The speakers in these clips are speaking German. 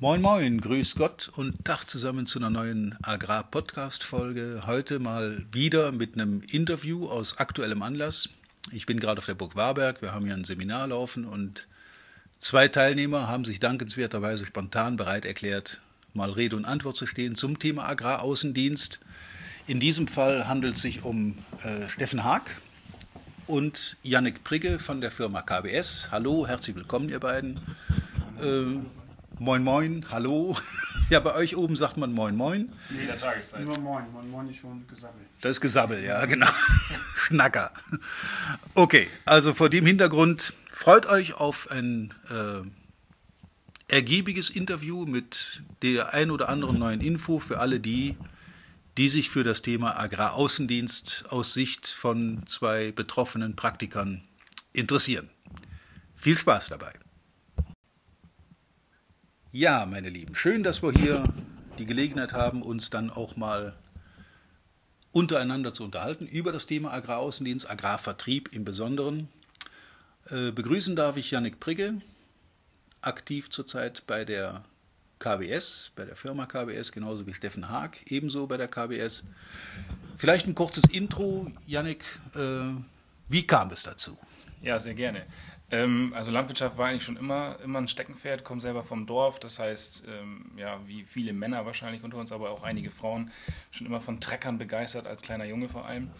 Moin Moin, grüß Gott und Tag zusammen zu einer neuen Agrar-Podcast-Folge. Heute mal wieder mit einem Interview aus aktuellem Anlass. Ich bin gerade auf der Burg Warberg, wir haben hier ein Seminar laufen und zwei Teilnehmer haben sich dankenswerterweise spontan bereit erklärt, mal Rede und Antwort zu stehen zum Thema Agraraußendienst. In diesem Fall handelt es sich um äh, Steffen Haag und Yannick Prigge von der Firma KBS. Hallo, herzlich willkommen, ihr beiden. Äh, moin, moin, hallo. Ja, bei euch oben sagt man moin, moin. Zu jeder Tageszeit. Nur moin, moin, moin ist schon gesammelt. Das ist Gesabbel, ja, genau. Schnacker. Okay, also vor dem Hintergrund freut euch auf ein äh, ergiebiges Interview mit der ein oder anderen neuen Info für alle die, die sich für das Thema Agraraußendienst aus Sicht von zwei betroffenen Praktikern interessieren. Viel Spaß dabei. Ja, meine Lieben, schön, dass wir hier die Gelegenheit haben, uns dann auch mal untereinander zu unterhalten über das Thema Agraraußendienst, Agrarvertrieb im Besonderen. Äh, begrüßen darf ich Yannick Prigge, aktiv zurzeit bei der KBS, bei der Firma KBS, genauso wie Steffen Haag, ebenso bei der KBS. Vielleicht ein kurzes Intro, Yannick, äh, wie kam es dazu? Ja, sehr gerne. Ähm, also Landwirtschaft war eigentlich schon immer, immer ein Steckenpferd, komme selber vom Dorf, das heißt, ähm, ja, wie viele Männer wahrscheinlich unter uns, aber auch einige Frauen, schon immer von Treckern begeistert, als kleiner Junge vor allem.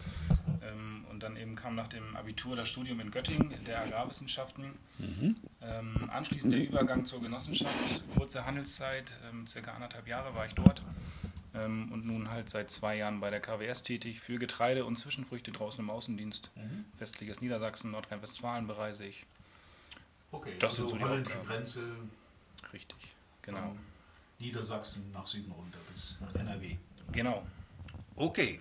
Ähm, und dann eben kam nach dem Abitur das Studium in Göttingen der Agrarwissenschaften. Mhm. Ähm, anschließend der Übergang zur Genossenschaft, kurze Handelszeit, ähm, circa anderthalb Jahre war ich dort. Ähm, und nun halt seit zwei Jahren bei der KWS tätig für Getreide und Zwischenfrüchte draußen im Außendienst. Mhm. Westliches Niedersachsen, Nordrhein-Westfalen bereise ich. Okay, Das sind so die holländische. Grenze Richtig, genau. von Niedersachsen nach Süden runter bis NRW. Genau. Okay.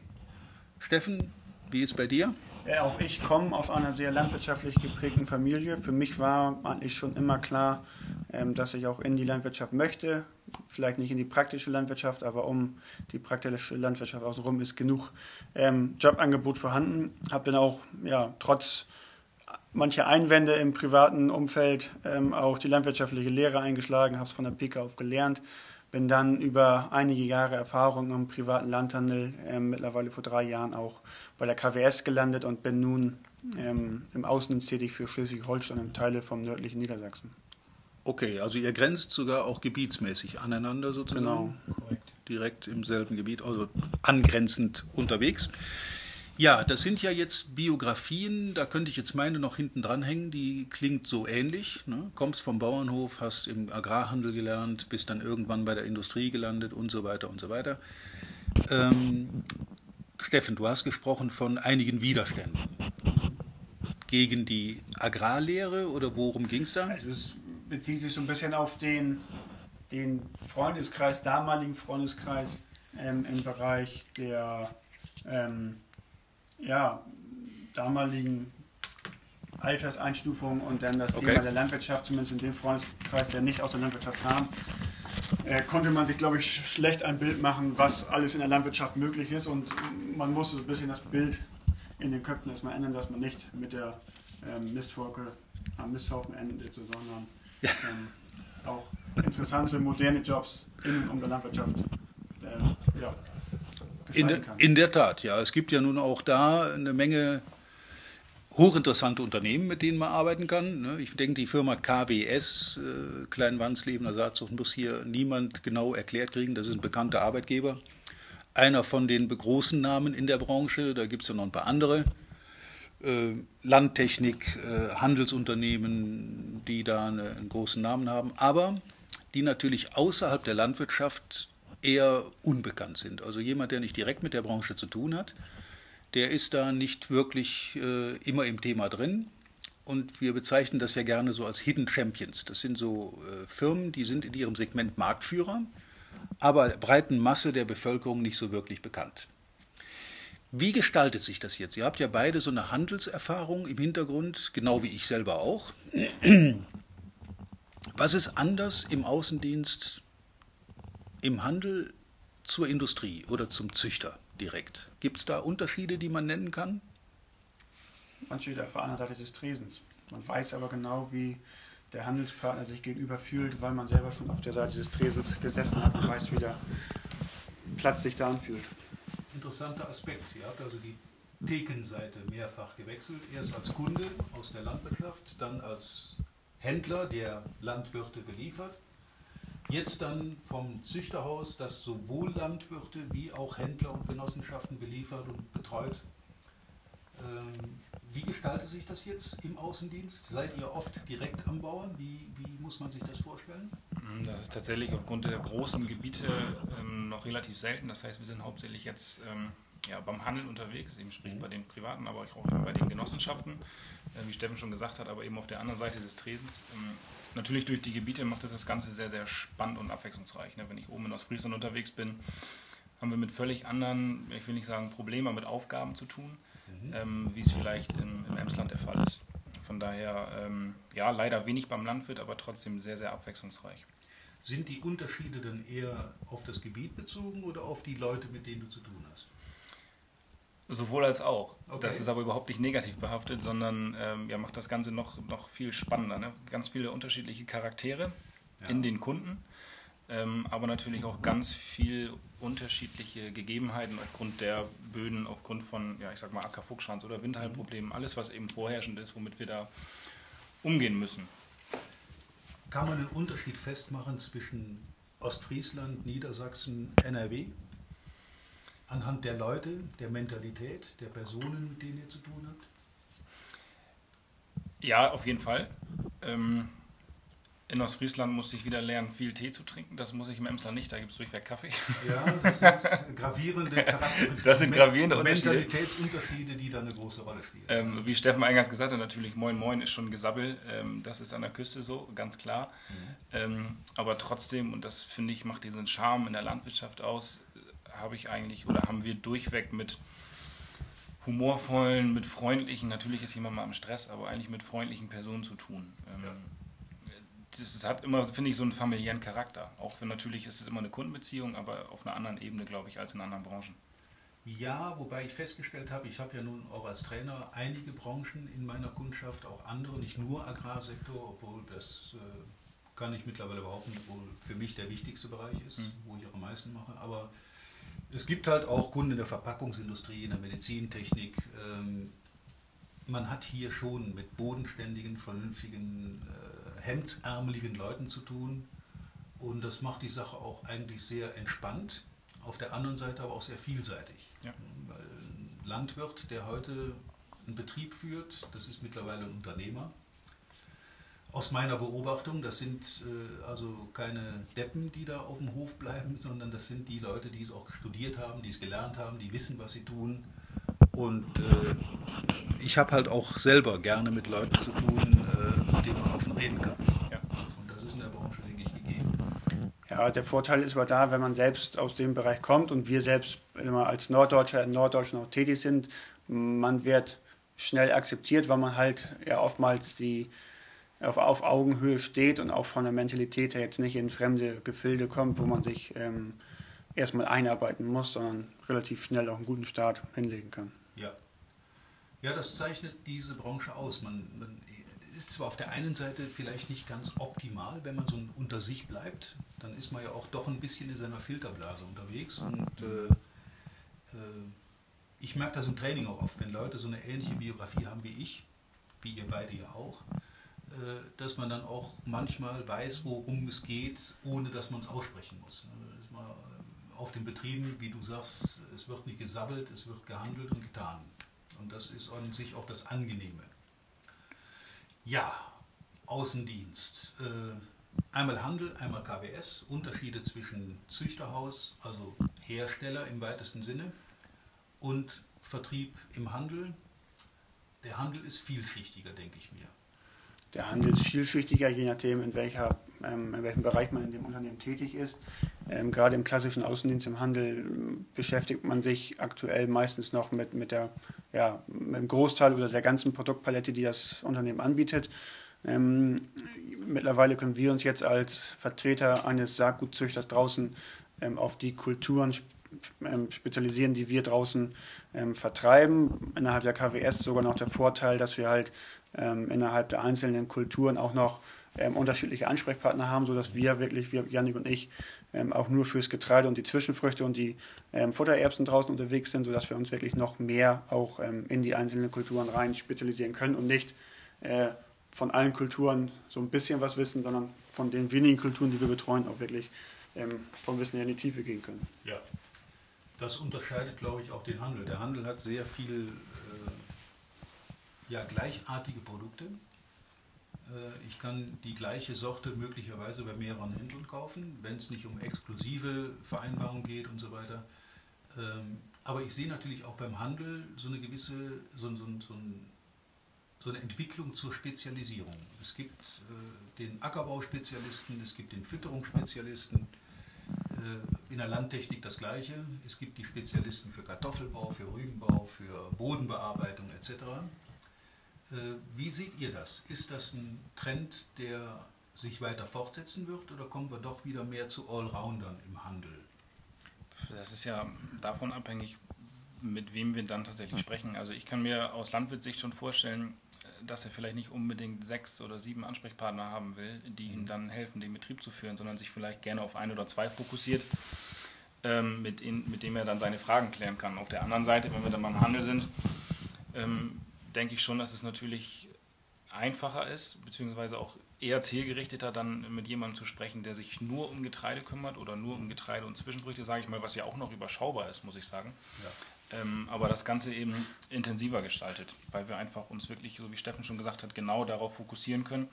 Steffen, wie ist bei dir? Äh, auch ich komme aus einer sehr landwirtschaftlich geprägten Familie. Für mich war eigentlich schon immer klar, ähm, dass ich auch in die Landwirtschaft möchte. Vielleicht nicht in die praktische Landwirtschaft, aber um die praktische Landwirtschaft außenrum ist genug ähm, Jobangebot vorhanden. Habe dann auch, ja, trotz mancher Einwände im privaten Umfeld ähm, auch die landwirtschaftliche Lehre eingeschlagen, habe es von der Pike auf gelernt. Bin dann über einige Jahre Erfahrung im privaten Landhandel, ähm, mittlerweile vor drei Jahren auch bei der KWS gelandet und bin nun ähm, im Außendienst tätig für Schleswig-Holstein und Teile vom nördlichen Niedersachsen. Okay, also ihr grenzt sogar auch gebietsmäßig aneinander sozusagen. Genau. Korrekt. Direkt im selben Gebiet, also angrenzend unterwegs. Ja, das sind ja jetzt Biografien, da könnte ich jetzt meine noch hinten dran hängen, die klingt so ähnlich. Ne? Kommst vom Bauernhof, hast im Agrarhandel gelernt, bist dann irgendwann bei der Industrie gelandet und so weiter und so weiter. Ähm, Steffen, du hast gesprochen von einigen Widerständen gegen die Agrarlehre oder worum ging es da? Also es bezieht sich so ein bisschen auf den, den Freundeskreis, damaligen Freundeskreis ähm, im Bereich der ähm, ja, damaligen Alterseinstufung und dann das Okay. Thema der Landwirtschaft, zumindest in dem Freundeskreis, der nicht aus der Landwirtschaft kam, äh, konnte man sich, glaube ich, sch- schlecht ein Bild machen, was alles in der Landwirtschaft möglich ist. Und man musste so ein bisschen das Bild in den Köpfen erstmal ändern, dass man nicht mit der ähm, Mistforke am Misthaufen endet, sondern ähm, auch interessante, moderne Jobs in und um der Landwirtschaft ähm, ja, In der, kann. in der Tat, ja. Es gibt ja nun auch da eine Menge hochinteressante Unternehmen, mit denen man arbeiten kann. ne. Ich denke, die Firma KWS, äh, Kleinwandsleben, Saatzucht, muss hier niemand genau erklärt kriegen. Das ist ein bekannter Arbeitgeber. Einer von den großen Namen in der Branche. Da gibt es ja noch ein paar andere. Äh, Landtechnik, äh, Handelsunternehmen, die da eine, einen großen Namen haben, aber die natürlich außerhalb der Landwirtschaft eher unbekannt sind. Also jemand, der nicht direkt mit der Branche zu tun hat, der ist da nicht wirklich äh, immer im Thema drin. Und wir bezeichnen das ja gerne so als Hidden Champions. Das sind so äh, Firmen, die sind in ihrem Segment Marktführer, aber der breiten Masse der Bevölkerung nicht so wirklich bekannt. Wie gestaltet sich das jetzt? Ihr habt ja beide so eine Handelserfahrung im Hintergrund, genau wie ich selber auch. Was ist anders im Außendienst, im Handel zur Industrie oder zum Züchter direkt? Gibt es da Unterschiede, die man nennen kann? Man steht auf der anderen Seite des Tresens. Man weiß aber genau, wie der Handelspartner sich gegenüber fühlt, weil man selber schon auf der Seite des Tresens gesessen hat und weiß, wie der Platz sich da anfühlt. Interessanter Aspekt. Ihr habt also die Thekenseite mehrfach gewechselt. Erst als Kunde aus der Landwirtschaft, dann als Händler, der Landwirte beliefert. Jetzt dann vom Züchterhaus, das sowohl Landwirte wie auch Händler und Genossenschaften beliefert und betreut. Ähm, wie gestaltet sich das jetzt im Außendienst? Seid ihr oft direkt am Bauern? Wie, wie muss man sich das vorstellen? Das ist tatsächlich aufgrund der großen Gebiete ähm, noch relativ selten. Das heißt, wir sind hauptsächlich jetzt ähm, ja, beim Handel unterwegs, eben sprich bei den Privaten, aber auch bei den Genossenschaften, äh, wie Steffen schon gesagt hat, aber eben auf der anderen Seite des Tresens. Ähm, natürlich durch die Gebiete macht das das Ganze sehr, sehr spannend und abwechslungsreich. Ne? Wenn ich oben in Ostfriesland unterwegs bin, haben wir mit völlig anderen, ich will nicht sagen Problemen, aber mit Aufgaben zu tun, mhm. ähm, wie es vielleicht im, im Emsland der Fall ist. Von daher, ähm, ja, leider wenig beim Landwirt, aber trotzdem sehr, sehr abwechslungsreich. Sind die Unterschiede dann eher auf das Gebiet bezogen oder auf die Leute, mit denen du zu tun hast? Sowohl als auch. Okay. Das ist aber überhaupt nicht negativ behaftet, sondern ähm, ja, macht das Ganze noch, noch viel spannender. Ne? Ganz viele unterschiedliche Charaktere ja. in den Kunden, ähm, aber natürlich auch ganz viel unterschiedliche Gegebenheiten aufgrund der Böden, aufgrund von, ja, ich sag mal, Ackerfuchsschwanz oder Windhaltproblemen, alles, was eben vorherrschend ist, womit wir da umgehen müssen. Kann man einen Unterschied festmachen zwischen Ostfriesland, Niedersachsen, NRW? Anhand der Leute, der Mentalität, der Personen, mit denen ihr zu tun habt? Ja, auf jeden Fall. Ähm, in Ostfriesland musste ich wieder lernen, viel Tee zu trinken. Das muss ich im Emsland nicht, da gibt es durchweg Kaffee. Ja, das sind gravierende Charakteristika. Das sind gravierende Unterschiede. Mentalitätsunterschiede, die da eine große Rolle spielen. Ähm, wie Steffen eingangs gesagt hat, natürlich Moin Moin ist schon Gesabbel. Ähm, das ist an der Küste so, ganz klar. Mhm. Ähm, aber trotzdem, und das finde ich, macht diesen Charme in der Landwirtschaft aus, habe ich eigentlich oder haben wir durchweg mit humorvollen, mit freundlichen, natürlich ist jemand mal am Stress, aber eigentlich mit freundlichen Personen zu tun. Ähm, ja. Das hat immer, finde ich, so einen familiären Charakter. Auch wenn natürlich ist es immer eine Kundenbeziehung, aber auf einer anderen Ebene, glaube ich, als in anderen Branchen. Ja, wobei ich festgestellt habe, ich habe ja nun auch als Trainer einige Branchen in meiner Kundschaft, auch andere, nicht nur Agrarsektor, obwohl das äh, kann ich mittlerweile behaupten, wohl für mich der wichtigste Bereich ist, mhm. wo ich auch am meisten mache. Aber es gibt halt auch Kunden in der Verpackungsindustrie, in der Medizintechnik. Ähm, man hat hier schon mit bodenständigen, vernünftigen, äh, hemdsärmeligen Leuten zu tun. Und das macht die Sache auch eigentlich sehr entspannt. Auf der anderen Seite aber auch sehr vielseitig. Ja. Weil ein Landwirt, der heute einen Betrieb führt, das ist mittlerweile ein Unternehmer aus meiner Beobachtung, das sind äh, also keine Deppen, die da auf dem Hof bleiben, sondern das sind die Leute, die es auch studiert haben, die es gelernt haben, die wissen, was sie tun. Und äh, ich habe halt auch selber gerne mit Leuten zu tun, äh, mit denen man offen reden kann. Ja. Und das ist in der Branche, denke ich, gegeben. Ja, der Vorteil ist aber da, wenn man selbst aus dem Bereich kommt und wir selbst immer als Norddeutscher in Norddeutschland auch tätig sind, man wird schnell akzeptiert, weil man halt ja oftmals die auf, auf Augenhöhe steht und auch von der Mentalität her jetzt nicht in fremde Gefilde kommt, wo man sich ähm, erstmal einarbeiten muss, sondern relativ schnell auch einen guten Start hinlegen kann. Ja. Ja, das zeichnet diese Branche aus. Man, man ist zwar auf der einen Seite vielleicht nicht ganz optimal, wenn man so unter sich bleibt, dann ist man ja auch doch ein bisschen in seiner Filterblase unterwegs und äh, äh, ich merke das im Training auch oft, wenn Leute so eine ähnliche Biografie haben wie ich, wie ihr beide ja auch, dass man dann auch manchmal weiß, worum es geht, ohne dass man es aussprechen muss. Ne, äh, auf den Betrieben, wie du sagst, es wird nicht gesabbelt, es wird gehandelt und getan. Und das ist an sich auch das Angenehme. Ja, Außendienst. Äh, einmal Handel, einmal KWS, Unterschiede zwischen Züchterhaus, also Hersteller im weitesten Sinne, und Vertrieb im Handel. Der Handel ist vielschichtiger, denke ich mir. Der Handel ist vielschichtiger, je nachdem, in, welcher, ähm, in welchem Bereich man in dem Unternehmen tätig ist. Ähm, gerade im klassischen Außendienst im Handel beschäftigt man sich aktuell meistens noch mit, mit, der, ja, mit dem Großteil oder der ganzen Produktpalette, die das Unternehmen anbietet. Ähm, mittlerweile können wir uns jetzt als Vertreter eines Saatgutzüchters draußen ähm, auf die Kulturen ähm, spezialisieren, die wir draußen ähm, vertreiben. Innerhalb der KWS sogar noch der Vorteil, dass wir halt ähm, innerhalb der einzelnen Kulturen auch noch ähm, unterschiedliche Ansprechpartner haben, sodass wir wirklich, wir, Janik und ich, ähm, auch nur fürs Getreide und die Zwischenfrüchte und die Futtererbsen draußen unterwegs sind, sodass wir uns wirklich noch mehr auch in die einzelnen Kulturen rein spezialisieren können und nicht äh, von allen Kulturen so ein bisschen was wissen, sondern von den wenigen Kulturen, die wir betreuen, auch wirklich ähm, vom Wissen her in die Tiefe gehen können. Ja, das unterscheidet, glaube ich, auch den Handel. Der Handel hat sehr viel äh, ja, gleichartige Produkte. Äh, ich kann die gleiche Sorte möglicherweise bei mehreren Händlern kaufen, wenn es nicht um exklusive Vereinbarungen geht und so weiter. Ähm, aber ich sehe natürlich auch beim Handel so eine gewisse, so, so, so, so eine Entwicklung zur Spezialisierung. Es gibt äh, den Ackerbau-Spezialisten, es gibt den Fütterungsspezialisten, in der Landtechnik das Gleiche. Es gibt die Spezialisten für Kartoffelbau, für Rübenbau, für Bodenbearbeitung etc. Äh, wie seht ihr das? Ist das ein Trend, der sich weiter fortsetzen wird oder kommen wir doch wieder mehr zu Allroundern im Handel? Das ist ja davon abhängig, mit wem wir dann tatsächlich sprechen. Also ich kann mir aus Landwirtsicht schon vorstellen, dass er vielleicht nicht unbedingt sechs oder sieben Ansprechpartner haben will, die ihm dann helfen, den Betrieb zu führen, sondern sich vielleicht gerne auf ein oder zwei fokussiert, ähm, mit, in, mit dem er dann seine Fragen klären kann. Auf der anderen Seite, wenn wir dann mal im Handel sind, ähm, denke ich schon, dass es natürlich einfacher ist, beziehungsweise auch eher zielgerichteter, dann mit jemandem zu sprechen, der sich nur um Getreide kümmert oder nur um Getreide und Zwischenfrüchte, sage ich mal, was ja auch noch überschaubar ist, muss ich sagen. Ja. Ähm, aber das Ganze eben intensiver gestaltet, weil wir einfach uns wirklich, so wie Steffen schon gesagt hat, genau darauf fokussieren können.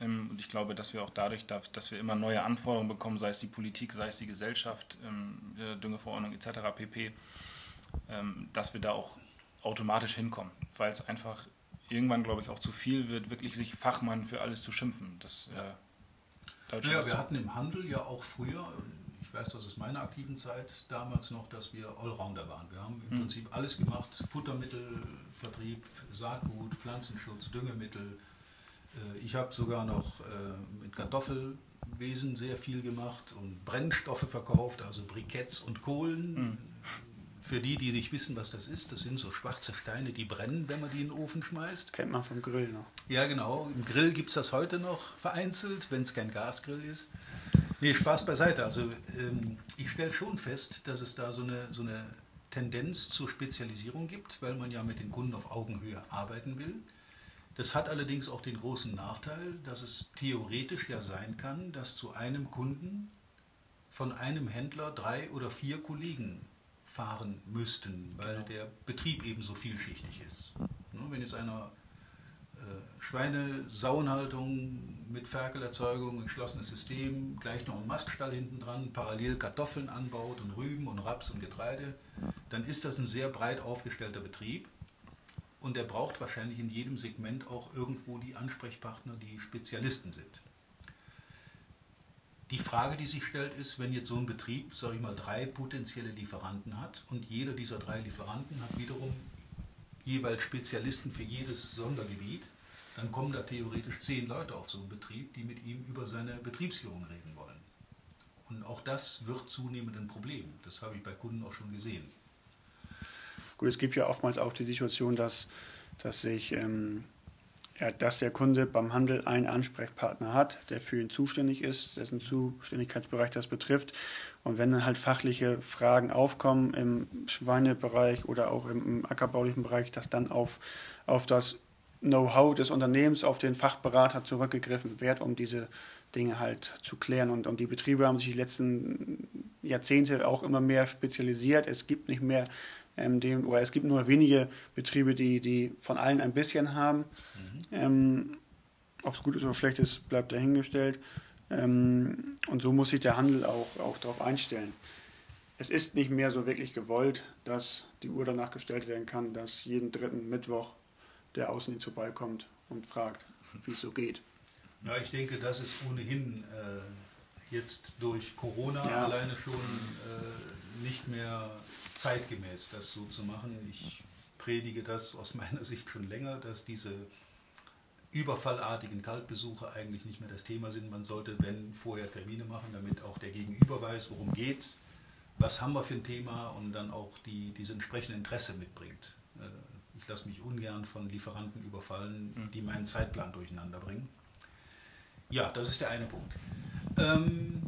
Ähm, und ich glaube, dass wir auch dadurch, dass wir immer neue Anforderungen bekommen, sei es die Politik, sei es die Gesellschaft, ähm, Düngeverordnung etc. pp., ähm, dass wir da auch automatisch hinkommen, weil es einfach irgendwann, glaube ich, auch zu viel wird, wirklich sich Fachmann für alles zu schimpfen. Das, äh, ja, wir hatten im Handel ja auch früher, ich weiß das aus meiner aktiven Zeit damals noch, dass wir Allrounder waren. Wir haben im hm. Prinzip alles gemacht, Futtermittelvertrieb, Saatgut, Pflanzenschutz, Düngemittel. Äh, ich habe sogar noch äh, mit Kartoffelwesen sehr viel gemacht und Brennstoffe verkauft, also Briketts und Kohlen. Hm für die, die nicht wissen, was das ist, das sind so schwarze Steine, die brennen, wenn man die in den Ofen schmeißt. Kennt man vom Grill noch. Ja, genau. Im Grill gibt es das heute noch vereinzelt, wenn es kein Gasgrill ist. Nee, Spaß beiseite. Also ähm, ich stelle schon fest, dass es da so eine, so eine Tendenz zur Spezialisierung gibt, weil man ja mit den Kunden auf Augenhöhe arbeiten will. Das hat allerdings auch den großen Nachteil, dass es theoretisch ja sein kann, dass zu einem Kunden von einem Händler drei oder vier Kollegen fahren müssten, weil genau. der Betrieb eben so vielschichtig ist. Ne, wenn jetzt einer Schweine, Sauenhaltung mit Ferkelerzeugung, geschlossenes System, gleich noch einen Maststall hinten dran, parallel Kartoffeln anbaut und Rüben und Raps und Getreide, dann ist das ein sehr breit aufgestellter Betrieb und der braucht wahrscheinlich in jedem Segment auch irgendwo die Ansprechpartner, die Spezialisten sind. Die Frage, die sich stellt, ist, wenn jetzt so ein Betrieb, sage ich mal, drei potenzielle Lieferanten hat und jeder dieser drei Lieferanten hat wiederum jeweils Spezialisten für jedes Sondergebiet, dann kommen da theoretisch zehn Leute auf so einen Betrieb, die mit ihm über seine Betriebsführung reden wollen. Und auch das wird zunehmend ein Problem. Das habe ich bei Kunden auch schon gesehen. Gut, es gibt ja oftmals auch die Situation, dass, dass sich ähm, ja, dass der Kunde beim Handel einen Ansprechpartner hat, der für ihn zuständig ist, dessen Zuständigkeitsbereich das betrifft. Und wenn dann halt fachliche Fragen aufkommen im Schweinebereich oder auch im, ackerbaulichen Bereich, dass dann auf, auf das Know-how des Unternehmens, auf den Fachberater zurückgegriffen wird, um diese Dinge halt zu klären. Und, und die Betriebe haben sich die letzten Jahrzehnte auch immer mehr spezialisiert. Es gibt nicht mehr ähm, dem, oder es gibt nur wenige Betriebe, die, die von allen ein bisschen haben. Mhm. Ähm, Ob es gut ist oder schlecht ist, bleibt dahingestellt. Ähm, und so muss sich der Handel auch, auch darauf einstellen. Es ist nicht mehr so wirklich gewollt, dass die Uhr danach gestellt werden kann, dass jeden dritten Mittwoch der Außendienst vorbeikommt und fragt, wie es so geht. Ja, ich denke, das ist ohnehin äh, jetzt durch Corona ja. alleine schon äh, nicht mehr zeitgemäß, das so zu machen. Ich predige das aus meiner Sicht schon länger, dass diese überfallartigen Kaltbesuche eigentlich nicht mehr das Thema sind. Man sollte, wenn, vorher Termine machen, damit auch der Gegenüber weiß, worum geht's, was haben wir für ein Thema und dann auch die, diese entsprechende Interesse mitbringt. Äh, ich lasse mich ungern von Lieferanten überfallen, die meinen Zeitplan durcheinander bringen. Ja, das ist der eine Punkt. Ähm,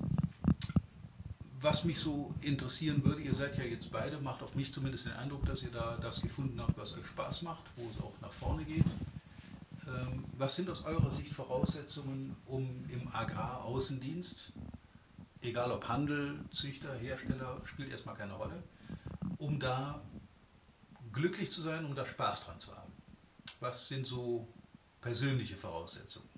was mich so interessieren würde, ihr seid ja jetzt beide, macht auf mich zumindest den Eindruck, dass ihr da das gefunden habt, was euch Spaß macht, wo es auch nach vorne geht. Ähm, was sind aus eurer Sicht Voraussetzungen, um im Agraraußendienst, egal ob Handel, Züchter, Hersteller, spielt erstmal keine Rolle, um da glücklich zu sein, um da Spaß dran zu haben? Was sind so persönliche Voraussetzungen?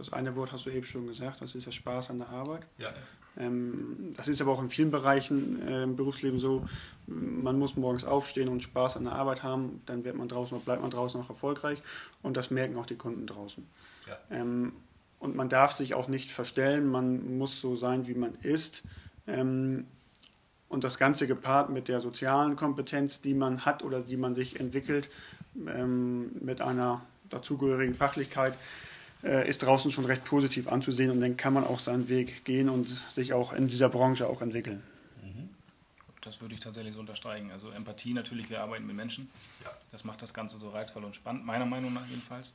Das eine Wort hast du eben schon gesagt, das ist der Spaß an der Arbeit. Ja. Ähm, das ist aber auch in vielen Bereichen äh, im Berufsleben so, man muss morgens aufstehen und Spaß an der Arbeit haben, dann wird man draußen oder bleibt man draußen auch erfolgreich und das merken auch die Kunden draußen. Ja. Ähm, und man darf sich auch nicht verstellen, man muss so sein, wie man ist. Ähm, und das Ganze gepaart mit der sozialen Kompetenz, die man hat oder die man sich entwickelt, mit einer dazugehörigen Fachlichkeit, ist draußen schon recht positiv anzusehen und dann kann man auch seinen Weg gehen und sich auch in dieser Branche auch entwickeln. Mhm. Das würde ich tatsächlich so unterstreichen. Also Empathie natürlich, wir arbeiten mit Menschen. Ja. Das macht das Ganze so reizvoll und spannend, meiner Meinung nach jedenfalls.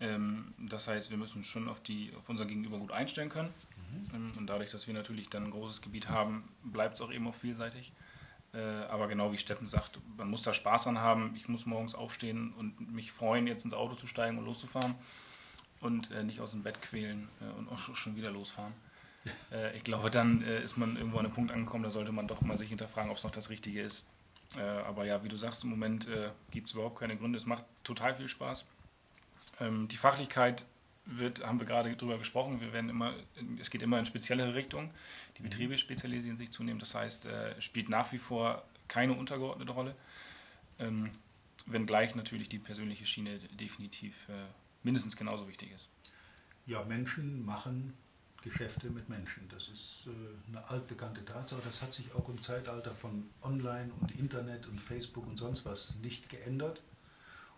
Ähm, das heißt, wir müssen schon auf, die, auf unser Gegenüber gut einstellen können. Mhm. Ähm, und dadurch, dass wir natürlich dann ein großes Gebiet haben, bleibt es auch eben auch vielseitig. Äh, aber genau wie Steffen sagt, man muss da Spaß dran haben. Ich muss morgens aufstehen und mich freuen, jetzt ins Auto zu steigen und loszufahren und äh, nicht aus dem Bett quälen äh, und auch schon wieder losfahren. Äh, ich glaube, dann äh, ist man irgendwo an einem Punkt angekommen, da sollte man doch mal sich hinterfragen, ob es noch das Richtige ist. Äh, aber ja, wie du sagst, im Moment äh, gibt es überhaupt keine Gründe. Es macht total viel Spaß. Ähm, die Fachlichkeit wird, haben wir gerade drüber gesprochen, wir werden immer, es geht immer in speziellere Richtungen. Die mhm. Betriebe spezialisieren sich zunehmend, das heißt, spielt nach wie vor keine untergeordnete Rolle. Ähm, wenngleich natürlich die persönliche Schiene definitiv mindestens genauso wichtig ist. Ja, Menschen machen Geschäfte mit Menschen. Das ist äh, eine altbekannte Tatsache. Das hat sich auch im Zeitalter von Online und Internet und Facebook und sonst was nicht geändert.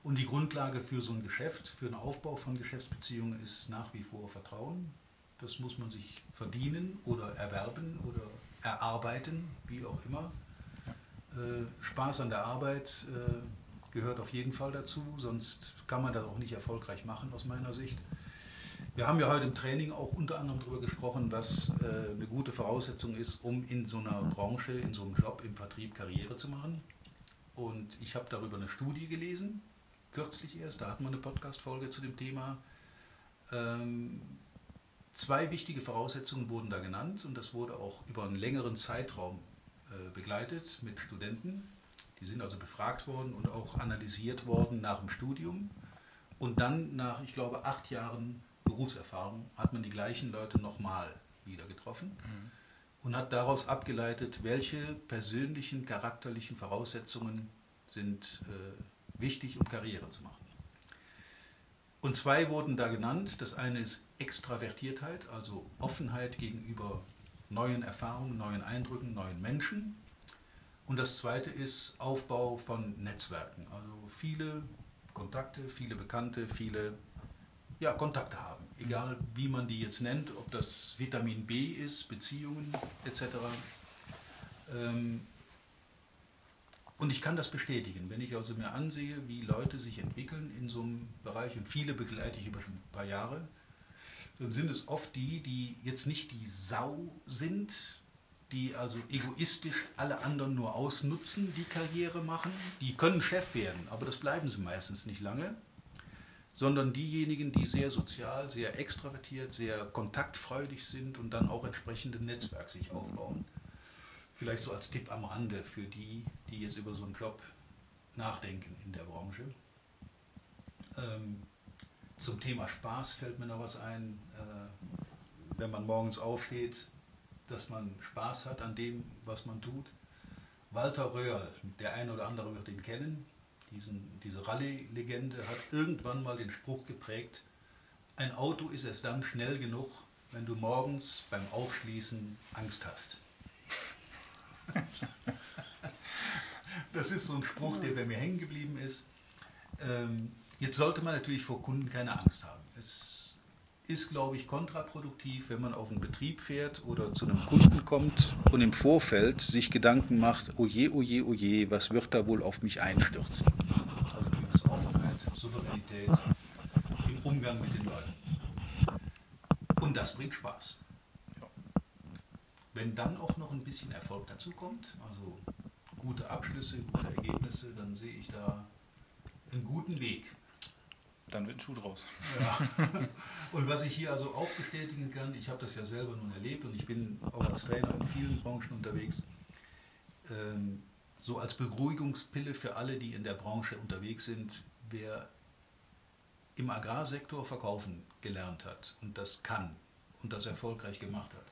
Und die Grundlage für so ein Geschäft, für den Aufbau von Geschäftsbeziehungen ist nach wie vor Vertrauen. Das muss man sich verdienen oder erwerben oder erarbeiten, wie auch immer. Äh, Spaß an der Arbeit äh, gehört auf jeden Fall dazu, sonst kann man das auch nicht erfolgreich machen aus meiner Sicht. Wir haben ja heute im Training auch unter anderem darüber gesprochen, was äh, eine gute Voraussetzung ist, um in so einer Branche, in so einem Job im Vertrieb Karriere zu machen. Und ich habe darüber eine Studie gelesen, kürzlich erst, da hatten wir eine Podcast-Folge zu dem Thema. Ähm, zwei wichtige Voraussetzungen wurden da genannt und das wurde auch über einen längeren Zeitraum äh, begleitet mit Studenten. Die sind also befragt worden und auch analysiert worden nach dem Studium. Und dann nach, ich glaube, acht Jahren Berufserfahrung hat man die gleichen Leute nochmal wieder getroffen mhm. und hat daraus abgeleitet, welche persönlichen, charakterlichen Voraussetzungen sind äh, wichtig, um Karriere zu machen. Und zwei wurden da genannt. Das eine ist Extravertiertheit, also Offenheit gegenüber neuen Erfahrungen, neuen Eindrücken, neuen Menschen. Und das zweite ist Aufbau von Netzwerken. Also viele Kontakte, viele Bekannte, viele ja, Kontakte haben. Egal wie man die jetzt nennt, ob das Vitamin B ist, Beziehungen etc. Ähm, und ich kann das bestätigen, wenn ich also mir ansehe, wie Leute sich entwickeln in so einem Bereich, und viele begleite ich über schon ein paar Jahre, dann sind es oft die, die jetzt nicht die Sau sind, die also egoistisch alle anderen nur ausnutzen, die Karriere machen. Die können Chef werden, aber das bleiben sie meistens nicht lange. Sondern diejenigen, die sehr sozial, sehr extravertiert, sehr kontaktfreudig sind und dann auch entsprechende Netzwerk sich aufbauen. Vielleicht so als Tipp am Rande für die, die jetzt über so einen Job nachdenken in der Branche. Ähm, zum Thema Spaß fällt mir noch was ein. Äh, wenn man morgens aufsteht, dass man Spaß hat an dem, was man tut. Walter Röhrl, der eine oder andere wird ihn kennen, diesen, diese Rallye-Legende, hat irgendwann mal den Spruch geprägt, ein Auto ist es dann schnell genug, wenn du morgens beim Aufschließen Angst hast. das ist so ein Spruch, der bei mir hängen geblieben ist. Ähm, jetzt sollte man natürlich vor Kunden keine Angst haben. Es ist, glaube ich, kontraproduktiv, wenn man auf einen Betrieb fährt oder zu einem Kunden kommt und im Vorfeld sich Gedanken macht, oje, oje, oje, was wird da wohl auf mich einstürzen? Also gewisse Offenheit, Souveränität im Umgang mit den Leuten. Und das bringt Spaß. Wenn dann auch noch ein bisschen Erfolg dazu kommt, also gute Abschlüsse, gute Ergebnisse, dann sehe ich da einen guten Weg. Dann wird ein Schuh draus. Ja. Und was ich hier also auch bestätigen kann, ich habe das ja selber nun erlebt und ich bin auch als Trainer in vielen Branchen unterwegs, ähm, so als Beruhigungspille für alle, die in der Branche unterwegs sind, wer im Agrarsektor verkaufen gelernt hat und das kann und das erfolgreich gemacht hat,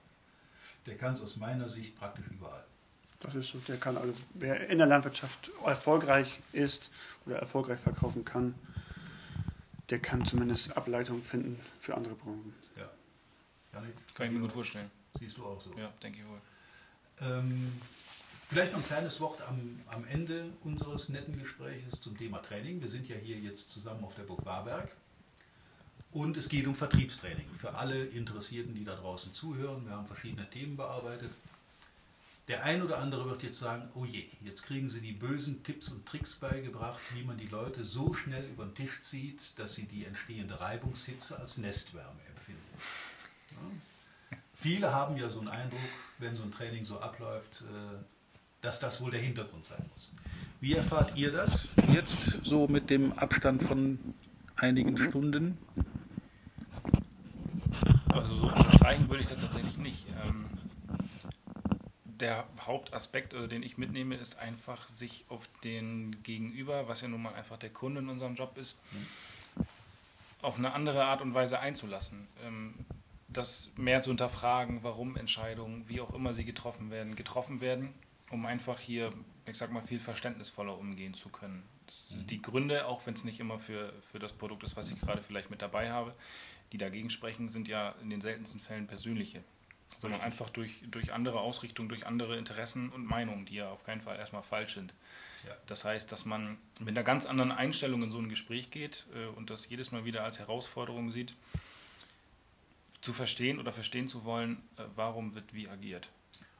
der kann es aus meiner Sicht praktisch überall. Das ist so, der kann also, wer in der Landwirtschaft erfolgreich ist oder erfolgreich verkaufen kann, der kann zumindest Ableitungen finden für andere Branchen. Ja. Janik, kann ich mir gut vorstellen. Siehst du auch so. Ja, denke ich wohl. Ähm, vielleicht noch ein kleines Wort am, am Ende unseres netten Gesprächs zum Thema Training. Wir sind ja hier jetzt zusammen auf der Burg Warberg. Und es geht um Vertriebstraining für alle Interessierten, die da draußen zuhören. Wir haben verschiedene Themen bearbeitet. Der ein oder andere wird jetzt sagen, oh je, jetzt kriegen sie die bösen Tipps und Tricks beigebracht, wie man die Leute so schnell über den Tisch zieht, dass sie die entstehende Reibungshitze als Nestwärme empfinden. Ja. Viele haben ja so einen Eindruck, wenn so ein Training so abläuft, äh, dass das wohl der Hintergrund sein muss. Wie erfahrt ihr das jetzt so mit dem Abstand von einigen Stunden? Also so unterstreichen würde ich das tatsächlich nicht. Ähm, der Hauptaspekt, also den ich mitnehme, ist einfach, sich auf den Gegenüber, was ja nun mal einfach der Kunde in unserem Job ist, auf eine andere Art und Weise einzulassen. Ähm, das mehr zu hinterfragen, warum Entscheidungen, wie auch immer sie getroffen werden, getroffen werden, um einfach hier, ich sag mal, viel verständnisvoller umgehen zu können. Mhm. Die Gründe, auch wenn es nicht immer für, für das Produkt ist, was ich gerade vielleicht mit dabei habe, die dagegen sprechen, sind ja in den seltensten Fällen persönliche sondern einfach durch, durch andere Ausrichtungen, durch andere Interessen und Meinungen, die ja auf keinen Fall erstmal falsch sind. Ja. Das heißt, dass man mit einer ganz anderen Einstellung in so ein Gespräch geht äh, und das jedes Mal wieder als Herausforderung sieht, zu verstehen oder verstehen zu wollen, äh, warum wird wie agiert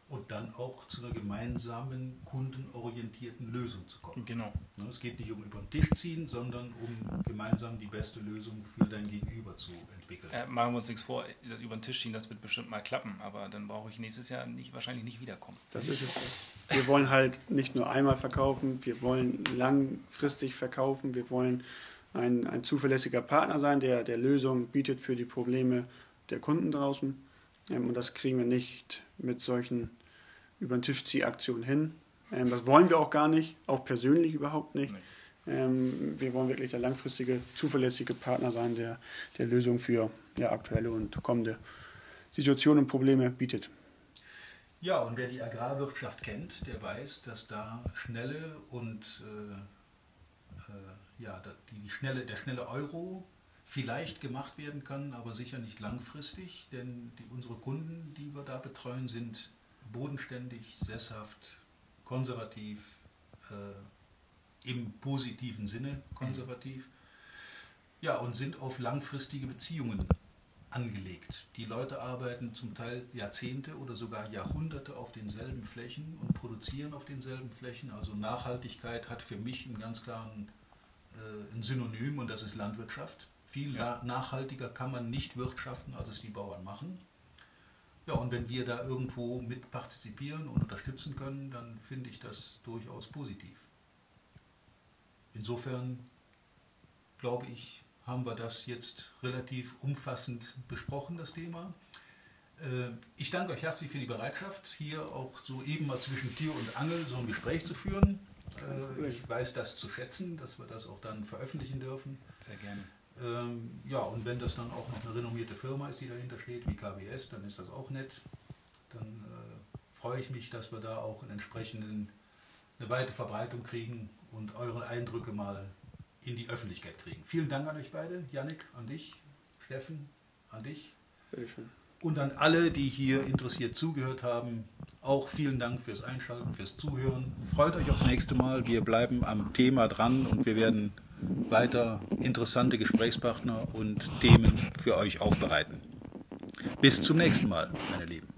und dann auch zu einer gemeinsamen kundenorientierten Lösung zu kommen. Genau. Ne, es geht nicht um über den Tisch ziehen, sondern um gemeinsam die beste Lösung für dein Gegenüber zu entwickeln. Äh, machen wir uns nichts vor, das über den Tisch ziehen, das wird bestimmt mal klappen, aber dann brauche ich nächstes Jahr nicht, wahrscheinlich nicht wiederkommen. Das ist es. Wir wollen halt nicht nur einmal verkaufen, wir wollen langfristig verkaufen, wir wollen ein, ein zuverlässiger Partner sein, der, der Lösungen bietet für die Probleme der Kunden draußen. Ähm, und das kriegen wir nicht mit solchen über den Tisch Ziehaktionen hin. Ähm, das wollen wir auch gar nicht, auch persönlich überhaupt nicht. Ähm, wir wollen wirklich der langfristige, zuverlässige Partner sein, der, der Lösungen für ja, aktuelle und kommende Situationen und Probleme bietet. Ja, und wer die Agrarwirtschaft kennt, der weiß, dass da schnelle und äh, äh, ja, die, die schnelle, der schnelle Euro vielleicht gemacht werden kann, aber sicher nicht langfristig, denn die, unsere Kunden, die wir da betreuen, sind bodenständig, sesshaft, konservativ, äh, im positiven Sinne konservativ, ja, und sind auf langfristige Beziehungen angelegt. Die Leute arbeiten zum Teil Jahrzehnte oder sogar Jahrhunderte auf denselben Flächen und produzieren auf denselben Flächen. Also Nachhaltigkeit hat für mich einen ganz klaren äh, ein Synonym und das ist Landwirtschaft. Viel ja. nachhaltiger kann man nicht wirtschaften, als es die Bauern machen. Ja, und wenn wir da irgendwo mit partizipieren und unterstützen können, dann finde ich das durchaus positiv. Insofern glaube ich, haben wir das jetzt relativ umfassend besprochen, das Thema. Äh, ich danke euch herzlich für die Bereitschaft, hier auch so eben mal zwischen Tür und Angel so ein Gespräch zu führen. Äh, ich weiß das zu schätzen, dass wir das auch dann veröffentlichen dürfen. Sehr gerne. Ähm, ja, und wenn das dann auch noch eine renommierte Firma ist, die dahinter steht, wie KWS, dann ist das auch nett. Dann äh, freue ich mich, dass wir da auch einen entsprechenden, eine weite Verbreitung kriegen und eure Eindrücke mal in die Öffentlichkeit kriegen. Vielen Dank an euch beide, Yannick, an dich, Steffen, an dich. Bitteschön. Und an alle, die hier interessiert zugehört haben, auch vielen Dank fürs Einschalten, fürs Zuhören. Freut euch aufs nächste Mal. Wir bleiben am Thema dran und wir werden weiter interessante Gesprächspartner und Themen für euch aufbereiten. Bis zum nächsten Mal, meine Lieben.